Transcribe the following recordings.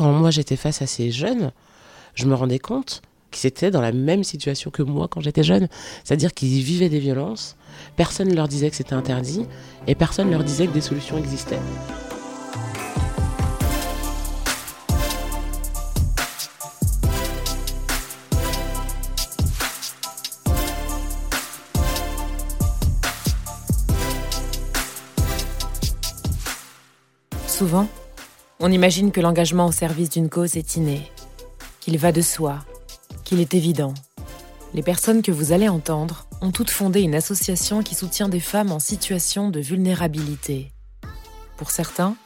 quand moi j'étais face à ces jeunes, je me rendais compte qu'ils étaient dans la même situation que moi quand j'étais jeune. C'est-à-dire qu'ils vivaient des violences, personne ne leur disait que c'était interdit, et personne ne leur disait que des solutions existaient. Souvent, on imagine que l'engagement au service d'une cause est inné, qu'il va de soi, qu'il est évident. Les personnes que vous allez entendre ont toutes fondé une association qui soutient des femmes en situation de vulnérabilité. Pour certains,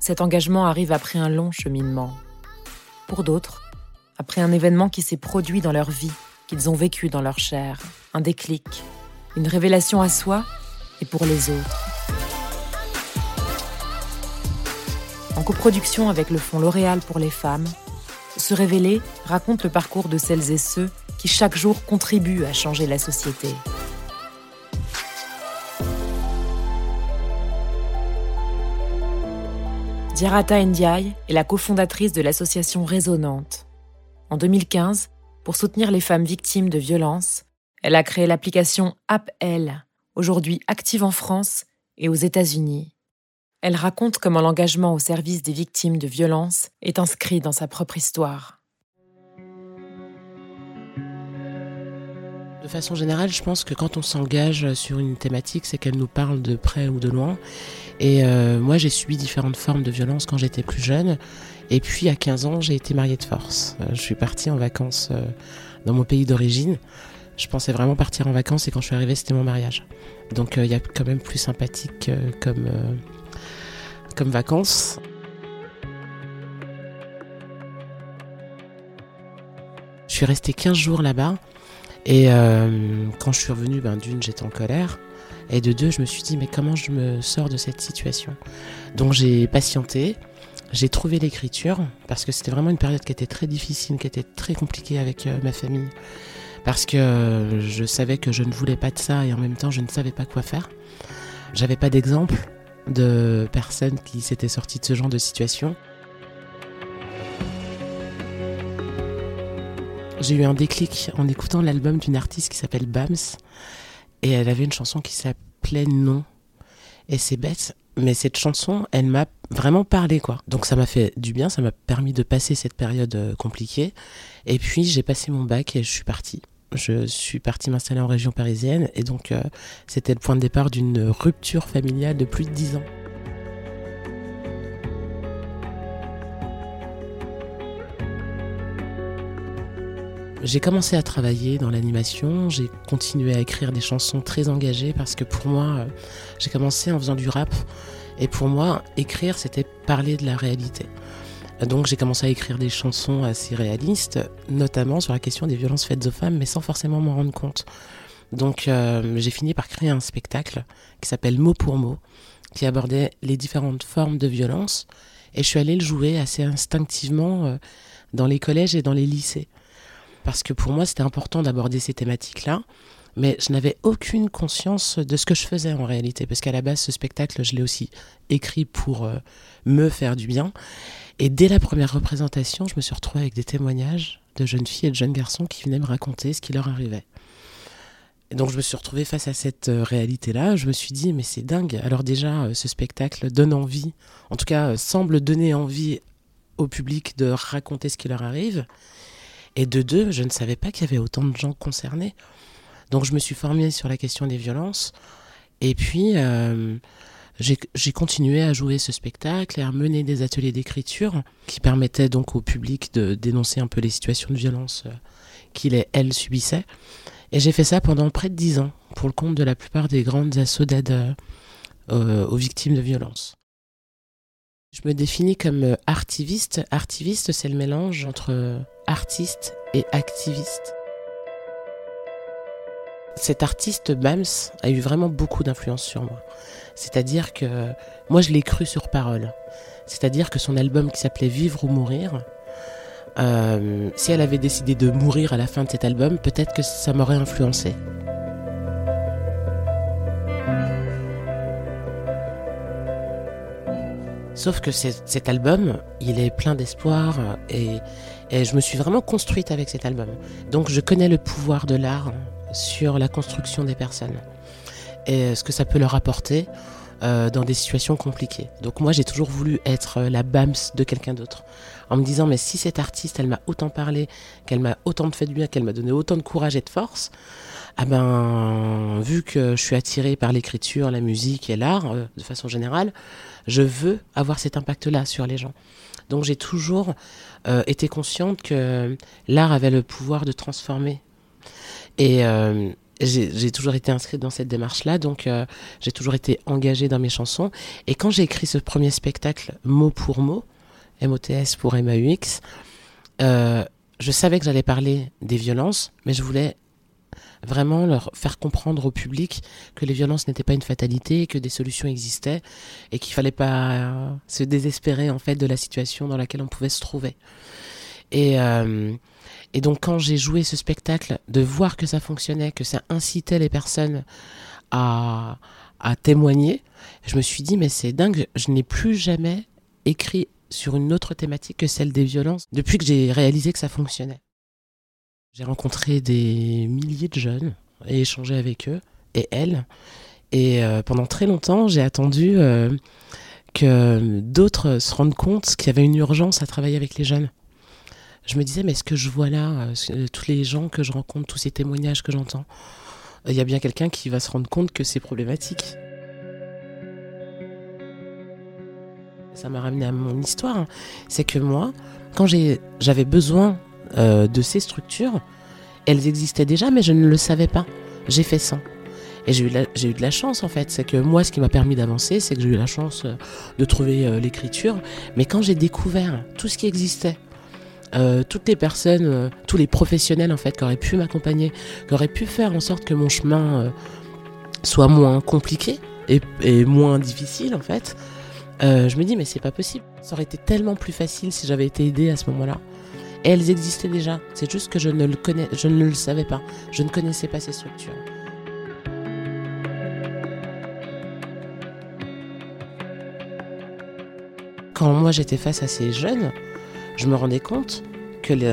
cet engagement arrive après un long cheminement. Pour d'autres, après un événement qui s'est produit dans leur vie, qu'ils ont vécu dans leur chair, un déclic, une révélation à soi et pour les autres. Coproduction avec le Fonds L'Oréal pour les femmes, Se révéler raconte le parcours de celles et ceux qui chaque jour contribuent à changer la société. Diarata Ndiaye est la cofondatrice de l'association Résonante. En 2015, pour soutenir les femmes victimes de violences, elle a créé l'application AppL, aujourd'hui active en France et aux États-Unis. Elle raconte comment l'engagement au service des victimes de violences est inscrit dans sa propre histoire. De façon générale, je pense que quand on s'engage sur une thématique, c'est qu'elle nous parle de près ou de loin. Et euh, moi, j'ai subi différentes formes de violence quand j'étais plus jeune. Et puis, à 15 ans, j'ai été mariée de force. Euh, je suis partie en vacances euh, dans mon pays d'origine. Je pensais vraiment partir en vacances et quand je suis arrivée, c'était mon mariage. Donc, il y a quand même plus sympathique comme comme vacances. Je suis restée 15 jours là-bas. Et euh, quand je suis revenue, ben, d'une, j'étais en colère. Et de deux, je me suis dit, mais comment je me sors de cette situation? Donc j'ai patienté, j'ai trouvé l'écriture, parce que c'était vraiment une période qui était très difficile, qui était très compliquée avec euh, ma famille. Parce que euh, je savais que je ne voulais pas de ça et en même temps, je ne savais pas quoi faire. J'avais pas d'exemple de personnes qui s'étaient sorties de ce genre de situation. J'ai eu un déclic en écoutant l'album d'une artiste qui s'appelle Bams et elle avait une chanson qui s'appelait Non. Et c'est bête, mais cette chanson, elle m'a vraiment parlé quoi. Donc ça m'a fait du bien, ça m'a permis de passer cette période euh, compliquée. Et puis j'ai passé mon bac et je suis partie je suis partie m'installer en région parisienne et donc euh, c'était le point de départ d'une rupture familiale de plus de 10 ans. J'ai commencé à travailler dans l'animation, j'ai continué à écrire des chansons très engagées parce que pour moi, euh, j'ai commencé en faisant du rap et pour moi, écrire, c'était parler de la réalité. Donc j'ai commencé à écrire des chansons assez réalistes, notamment sur la question des violences faites aux femmes, mais sans forcément m'en rendre compte. Donc euh, j'ai fini par créer un spectacle qui s'appelle Mot pour mot, qui abordait les différentes formes de violence, et je suis allée le jouer assez instinctivement euh, dans les collèges et dans les lycées. Parce que pour moi c'était important d'aborder ces thématiques-là, mais je n'avais aucune conscience de ce que je faisais en réalité, parce qu'à la base ce spectacle je l'ai aussi écrit pour euh, me faire du bien. Et dès la première représentation, je me suis retrouvée avec des témoignages de jeunes filles et de jeunes garçons qui venaient me raconter ce qui leur arrivait. Et donc je me suis retrouvée face à cette euh, réalité-là. Je me suis dit, mais c'est dingue. Alors déjà, euh, ce spectacle donne envie, en tout cas semble donner envie au public de raconter ce qui leur arrive. Et de deux, je ne savais pas qu'il y avait autant de gens concernés. Donc je me suis formée sur la question des violences. Et puis, j'ai continué à jouer ce spectacle et à mener des ateliers d'écriture qui permettaient donc au public de dénoncer un peu les situations de violence euh, qu'il et elle subissaient. Et j'ai fait ça pendant près de dix ans pour le compte de la plupart des grandes assauts d'aide euh, aux victimes de violences. Je me définis comme artiviste. Artiviste, c'est le mélange entre artiste et activiste. Cet artiste Bams a eu vraiment beaucoup d'influence sur moi. C'est-à-dire que moi je l'ai cru sur parole. C'est-à-dire que son album qui s'appelait Vivre ou mourir, euh, si elle avait décidé de mourir à la fin de cet album, peut-être que ça m'aurait influencé. Sauf que cet album, il est plein d'espoir et, et je me suis vraiment construite avec cet album. Donc je connais le pouvoir de l'art sur la construction des personnes et ce que ça peut leur apporter euh, dans des situations compliquées. Donc moi j'ai toujours voulu être la BAMS de quelqu'un d'autre en me disant mais si cette artiste elle m'a autant parlé, qu'elle m'a autant fait du bien, qu'elle m'a donné autant de courage et de force, ah ben vu que je suis attirée par l'écriture, la musique et l'art euh, de façon générale, je veux avoir cet impact-là sur les gens. Donc j'ai toujours euh, été consciente que l'art avait le pouvoir de transformer. Et euh, j'ai toujours été inscrite dans cette démarche-là, donc j'ai toujours été engagée dans mes chansons. Et quand j'ai écrit ce premier spectacle mot pour mot, MOTS pour MAUX, euh, je savais que j'allais parler des violences, mais je voulais vraiment leur faire comprendre au public que les violences n'étaient pas une fatalité, que des solutions existaient et qu'il fallait pas se désespérer en fait de la situation dans laquelle on pouvait se trouver. Et, euh, et donc quand j'ai joué ce spectacle, de voir que ça fonctionnait, que ça incitait les personnes à, à témoigner, je me suis dit mais c'est dingue, je n'ai plus jamais écrit sur une autre thématique que celle des violences depuis que j'ai réalisé que ça fonctionnait. J'ai rencontré des milliers de jeunes et échangé avec eux et elles. Et euh, pendant très longtemps, j'ai attendu euh, que d'autres se rendent compte qu'il y avait une urgence à travailler avec les jeunes. Je me disais, mais ce que je vois là, euh, tous les gens que je rencontre, tous ces témoignages que j'entends, il y a bien quelqu'un qui va se rendre compte que c'est problématique. ça m'a ramené à mon histoire, hein. c'est que moi, quand j'avais besoin euh, de ces structures, elles existaient déjà, mais je ne le savais pas. J'ai fait ça. Et j'ai eu, eu, de la chance en fait. C'est que moi, ce qui m'a permis d'avancer, c'est que j'ai eu la chance euh, de trouver euh, l'écriture. Mais quand j'ai découvert tout ce qui existait, toutes les personnes, tous les professionnels en fait, qui auraient pu m'accompagner, qui auraient pu faire en sorte que mon chemin soit moins compliqué et, moins difficile en fait, euh, je me dis mais c'est pas possible. Ça aurait été tellement plus facile si j'avais été aidée à ce moment-là. Et elles existaient déjà. C'est juste que je ne je ne le savais pas. Je ne connaissais pas ces structures. Quand moi j'étais face à ces jeunes, je me rendais compte qu'ils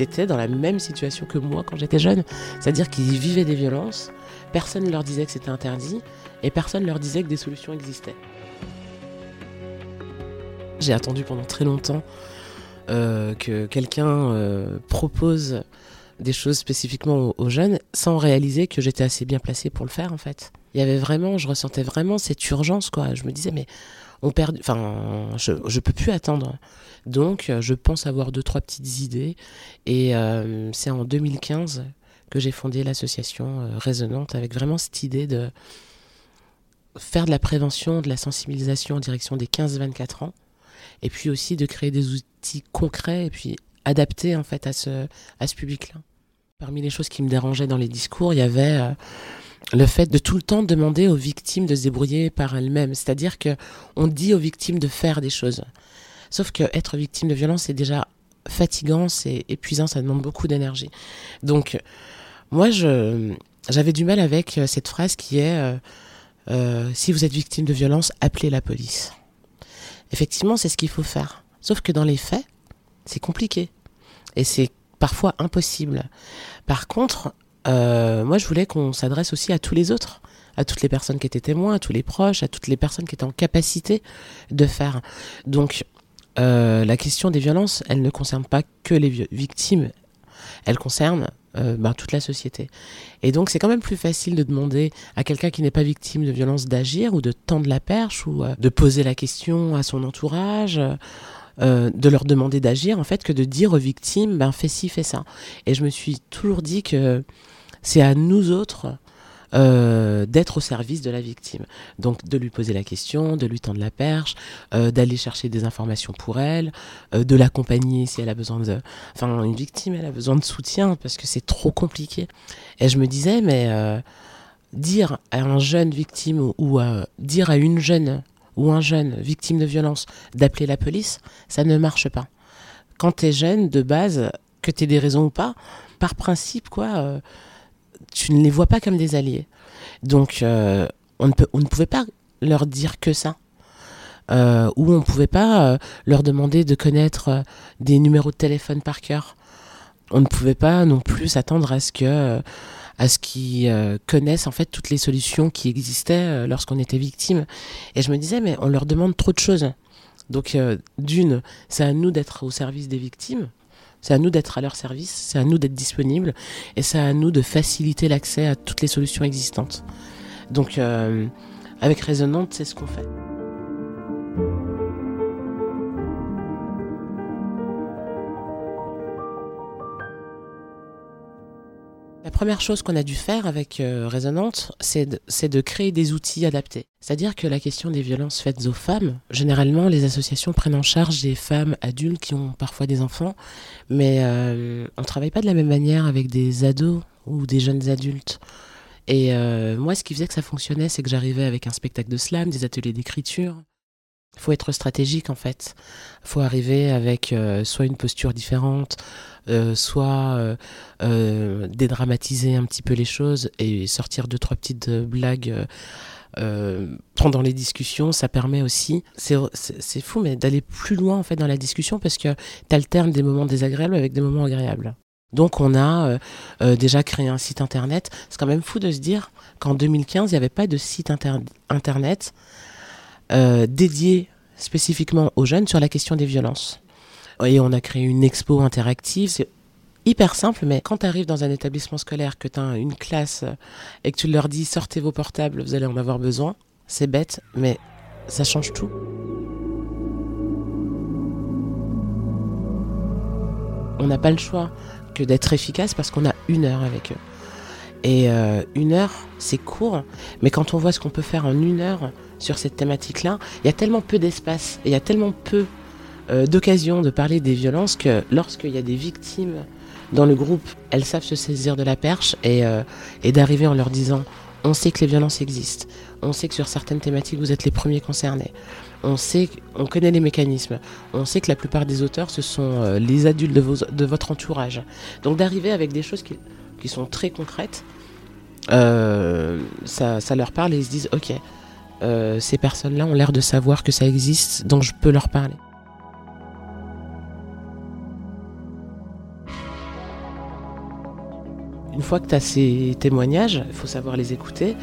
étaient dans la même situation que moi quand j'étais jeune. C'est-à-dire qu'ils vivaient des violences, personne ne leur disait que c'était interdit et personne ne leur disait que des solutions existaient. J'ai attendu pendant très longtemps euh, que quelqu'un euh, propose des choses spécifiquement aux, jeunes sans réaliser que j'étais assez bien placée pour le faire en fait. Il y avait vraiment, je ressentais vraiment cette urgence quoi. Je me disais mais on perd, enfin je, je peux plus attendre. Donc je pense avoir deux trois petites idées et euh, c'est en 2015 que j'ai fondé l'association Résonante avec vraiment cette idée de faire de la prévention, de la sensibilisation en direction des 15-24 ans et puis aussi de créer des outils concrets et puis adaptés en fait à ce, à ce public-là. Parmi les choses qui me dérangeaient dans les discours, il y avait euh, le fait de tout le temps demander aux victimes de se débrouiller par elles-mêmes. C'est-à-dire que on dit aux victimes de faire des choses. Sauf que être victime de violence, c'est déjà fatigant, c'est épuisant, ça demande beaucoup d'énergie. Donc, moi, je, j'avais du mal avec euh, cette phrase qui est euh, euh, si vous êtes victime de violence, appelez la police effectivement, c'est ce qu'il faut faire. Sauf que dans les faits, c'est compliqué. Et c'est parfois impossible. Par contre, euh, moi, je voulais qu'on s'adresse aussi à tous les autres, à toutes les personnes qui étaient témoins, à tous les proches, à toutes les personnes qui étaient en capacité de faire. Donc, euh, la question des violences, elle ne concerne pas que les victimes, elle concerne euh, ben, toute la société. Et donc c'est quand même plus facile de demander à quelqu'un qui n'est pas victime de violence d'agir ou de tendre la perche ou de poser la question à son entourage. De leur demander d'agir en fait que de dire aux victimes ben fais ci fais ça et je me suis toujours dit que c'est à nous autres euh, d'être au service de la victime. Donc de lui poser la question, de lui tendre la perche, euh, d'aller chercher des informations pour elle, euh, de l'accompagner si elle a besoin de... Enfin, une victime, elle a besoin de soutien parce que c'est trop compliqué. Et je me disais, mais dire à un jeune victime ou, ou dire à une jeune ou un jeune victime de violence d'appeler la police, ça ne marche pas. Quand tu es jeune, de base, que tu aies des raisons ou pas, par principe, quoi tu ne les vois pas comme des alliés. Donc, euh, on, ne peut, on ne pouvait pas leur dire que ça. euh, où on ne pouvait pas euh, leur demander de connaître euh, des numéros de téléphone par cœur. On ne pouvait pas non plus s'attendre à ce que ce qu'ils connaissent en fait toutes les solutions qui existaient lorsqu'on était victime. Et je me disais mais on leur demande trop de choses. Donc d'une, c'est à nous d'être au service des victimes. C'est à nous d'être à leur service, c'est à nous d'être disponibles et c'est à nous de faciliter l'accès à toutes les solutions existantes. Donc avec Résonante, c'est ce qu'on fait. La première chose qu'on a dû faire avec euh, Résonante, c'est de, créer des outils adaptés. C'est-à-dire que la question des violences faites aux femmes, généralement, les associations prennent en charge des femmes adultes qui ont parfois des enfants, mais euh, on ne travaille pas de la même manière avec des ados ou des jeunes adultes. Et euh, moi, ce qui faisait que ça fonctionnait, c'est que j'arrivais avec un spectacle de slam, des ateliers d'écriture. Il faut être stratégique en fait. Il faut arriver avec soit une posture différente, euh, soit euh, euh, dédramatiser un petit peu les choses et sortir deux trois petites blagues pendant les discussions, ça permet aussi, c'est fou, mais d'aller plus loin en fait dans la discussion parce que tu alternes des moments désagréables avec des moments agréables. Donc on a déjà créé un site internet. C'est quand même fou de se dire qu'en 2015, il n'y avait pas de site internet dédié spécifiquement aux jeunes sur la question des violences. Et on a créé une expo interactive. C'est hyper simple, mais quand tu arrives dans un établissement scolaire, que tu as une classe et que tu leur dis sortez vos portables, vous allez en avoir besoin, c'est bête, mais ça change tout. On n'a pas le choix que d'être efficace parce qu'on a une heure avec eux. Et euh, une heure, c'est court, mais quand on voit ce qu'on peut faire en une heure sur cette thématique-là, il y a tellement peu d'espace, il y a tellement peu euh, d'occasion de parler des violences que lorsqu'il y a des victimes dans le groupe, elles savent se saisir de la perche et, euh, et d'arriver en leur disant on sait que les violences existent, on sait que sur certaines thématiques vous êtes les premiers concernés, on sait, on connaît les mécanismes, on sait que la plupart des auteurs ce sont euh, les adultes de, votre entourage. Donc d'arriver avec des choses qui, sont très concrètes, ça, ça, leur parle et ils se disent ok, ces personnes-là ont l'air de savoir que ça existe, donc je peux leur parler. Une fois que tu as ces témoignages, il faut savoir les écouter.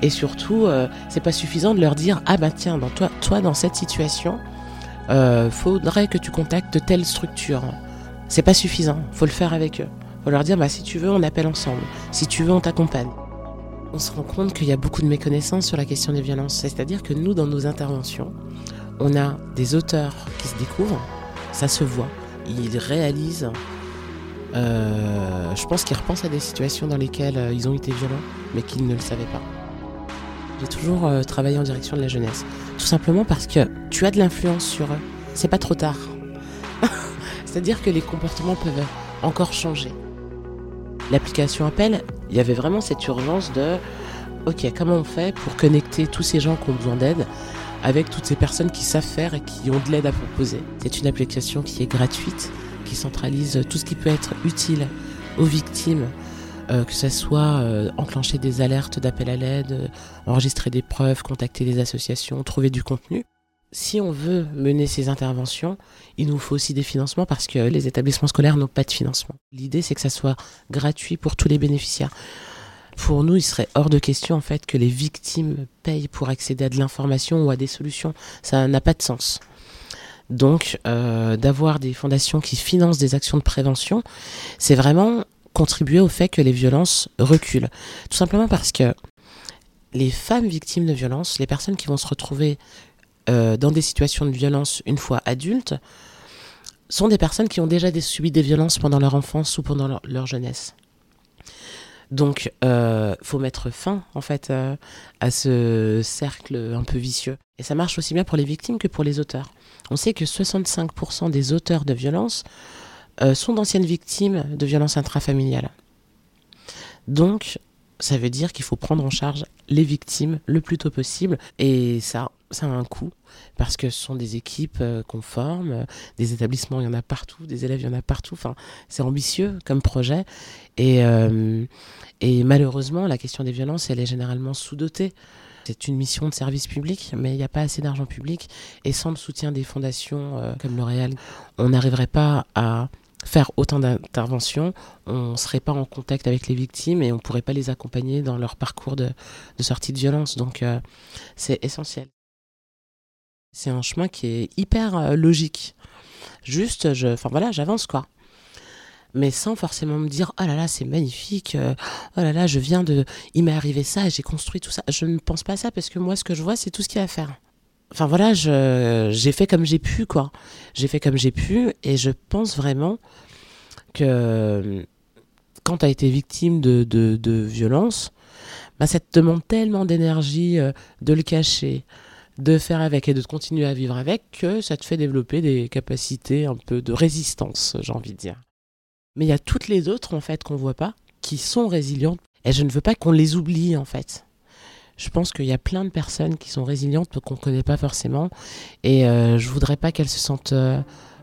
Et surtout, euh, c'est pas suffisant de leur dire Ah ben tiens, toi dans cette situation, euh, faudrait que tu contactes telle structure. C'est pas suffisant, faut le faire avec eux. Faut leur dire bah, si tu veux, on appelle ensemble. Si tu veux, on t'accompagne. On se rend compte qu'il y a beaucoup de méconnaissances sur la question des violences. C'est-à-dire que nous, dans nos interventions, on a des auteurs qui se découvrent, ça se voit. Ils réalisent euh, je pense qu'ils repensent à des situations dans lesquelles euh, ils ont été violents, mais qu'ils ne le savaient pas. J'ai toujours euh, travaillé en direction de la jeunesse. Tout simplement parce que tu as de l'influence sur eux. C'est pas trop tard. C'est-à-dire que les comportements peuvent encore changer. L'application Appel, il y avait vraiment cette urgence de OK, comment on fait pour connecter tous ces gens qui ont besoin d'aide avec toutes ces personnes qui savent faire et qui ont de l'aide à proposer. C'est une application qui est gratuite, qui centralise tout ce qui peut être utile aux victimes, euh, que ce soit euh, enclencher des alertes d'appel à l'aide, euh, enregistrer des preuves, contacter des associations, trouver du contenu. Si on veut mener ces interventions, il nous faut aussi des financements parce que les établissements scolaires n'ont pas de financement. L'idée, c'est que ça soit gratuit pour tous les bénéficiaires. Pour nous, il serait hors de question en fait que les victimes payent pour accéder à de l'information ou à des solutions. Ça n'a pas de sens. Donc, euh, d'avoir des fondations qui financent des actions de prévention, c'est vraiment contribuer au fait que les violences reculent. Tout simplement parce que les femmes victimes de violences, les personnes qui vont se retrouver euh, dans des situations de violence une fois adultes, sont des personnes qui ont déjà subi des violences pendant leur enfance ou pendant leur, jeunesse. Donc, euh, faut mettre fin en fait euh, à ce cercle un peu vicieux. Et ça marche aussi bien pour les victimes que pour les auteurs. On sait que 65% des auteurs de violences sont d'anciennes victimes de violences intrafamiliales. Donc, ça veut dire qu'il faut prendre en charge les victimes le plus tôt possible. Et ça, ça a un coût, parce que ce sont des équipes euh, qu'on forme, euh, des établissements, il y en a partout, des élèves, il y en a partout. Enfin, c'est ambitieux comme projet. Et, et malheureusement, la question des violences, elle est généralement sous-dotée. C'est une mission de service public, mais il n'y a pas assez d'argent public. Et sans le soutien des fondations euh, comme L'Oréal, on n'arriverait pas à faire autant d'interventions, on ne serait pas en contact avec les victimes et on ne pourrait pas les accompagner dans leur parcours de, sortie de violence. Donc euh, c'est essentiel. C'est un chemin qui est hyper euh, logique. Juste, enfin voilà, j'avance quoi mais sans forcément me dire oh là là c'est magnifique euh, oh là là je viens de il m'est arrivé ça j'ai construit tout ça je ne pense pas à ça parce que moi ce que je vois c'est tout ce qu'il y a à faire enfin voilà j'ai fait comme j'ai pu quoi j'ai fait comme j'ai pu et je pense vraiment que quand tu as été victime de, de, de violence bah, ça te demande tellement d'énergie euh, de le cacher de faire avec et de continuer à vivre avec que ça te fait développer des capacités un peu de résistance j'ai envie de dire mais il y a toutes les autres, en fait, qu'on voit pas, qui sont résilientes. Et je ne veux pas qu'on les oublie, en fait. Je pense qu'il y a plein de personnes qui sont résilientes, qu'on ne connaît pas forcément. Et euh, je voudrais pas qu'elles se sentent euh,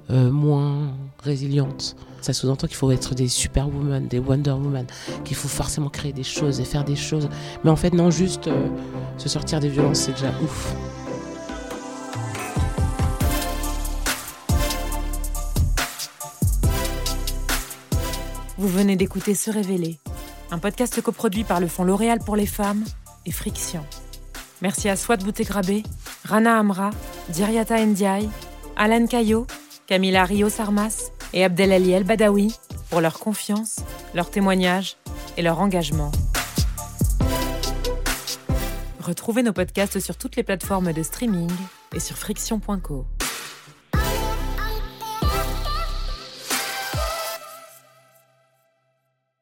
euh, moins résilientes. Ça sous-entend qu'il faut être des superwoman, des Wonder Woman, qu'il faut forcément créer des choses et faire des choses. Mais en fait, non, juste se sortir des violences, c'est déjà ouf. Vous venez d'écouter Se Révéler, un podcast coproduit par le Fonds L'Oréal pour les femmes Friction. Merci à Swat Boutegrabé, Rana Amra, Diriata Ndiaye, Alan Caillot, Camila Rio Sarmas et Abdelali El Badawi pour leur confiance, leur témoignage et leur engagement. Retrouvez nos podcasts sur toutes les plateformes de streaming et sur friction.co.